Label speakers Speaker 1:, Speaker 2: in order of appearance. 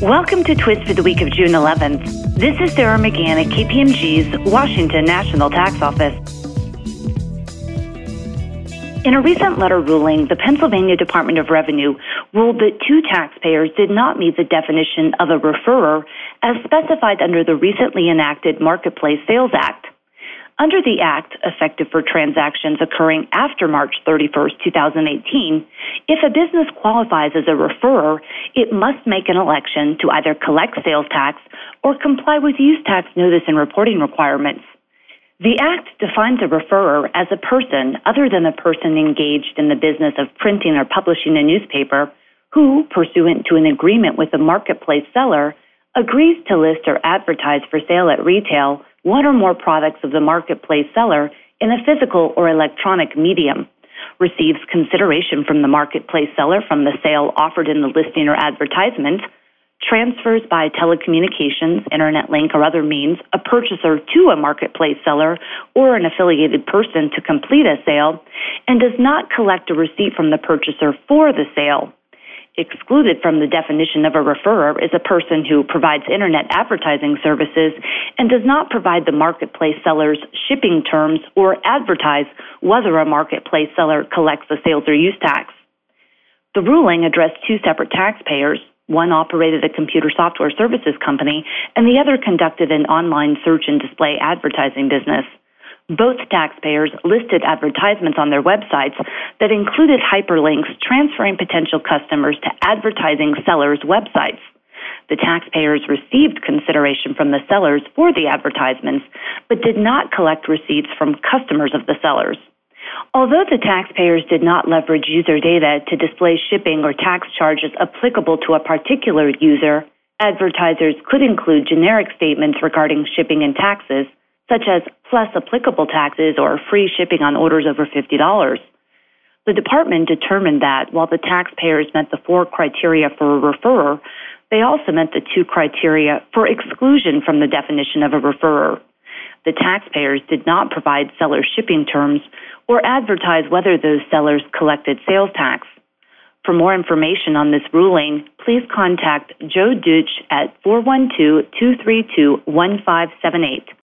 Speaker 1: Welcome to Twist for the week of June 11th. This is Sarah McGann at KPMG's Washington National Tax Office. In a recent letter ruling, the Pennsylvania Department of Revenue ruled that two taxpayers did not meet the definition of a referrer as specified under the recently enacted Marketplace Sales Act. Under the Act, effective for transactions occurring after March 31, 2018, if a business qualifies as a referrer, it must make an election to either collect sales tax or comply with use tax notice and reporting requirements. The Act defines a referrer as a person other than a person engaged in the business of printing or publishing a newspaper who, pursuant to an agreement with a marketplace seller, agrees to list or advertise for sale at retail one or more products of the marketplace seller in a physical or electronic medium, receives consideration from the marketplace seller from the sale offered in the listing or advertisement, transfers by telecommunications, internet link, or other means a purchaser to a marketplace seller or an affiliated person to complete a sale, and does not collect a receipt from the purchaser for the sale excluded from the definition of a referrer is a person who provides internet advertising services and does not provide the marketplace seller's shipping terms or advertise whether a marketplace seller collects the sales or use tax. The ruling addressed two separate taxpayers. One operated a computer software services company, and the other conducted an online search and display advertising business. Both taxpayers listed advertisements on their websites that included hyperlinks transferring potential customers to advertising sellers' websites. The taxpayers received consideration from the sellers for the advertisements, but did not collect receipts from customers of the sellers. Although the taxpayers did not leverage user data to display shipping or tax charges applicable to a particular user, advertisers could include generic statements regarding shipping and taxes such as plus applicable taxes or free shipping on orders over $50. The department determined that while the taxpayers met the four criteria for a referrer, they also met the two criteria for exclusion from the definition of a referrer. The taxpayers did not provide seller shipping terms or advertise whether those sellers collected sales tax. For more information on this ruling, please contact Joe Deutsch at 412 232 1578.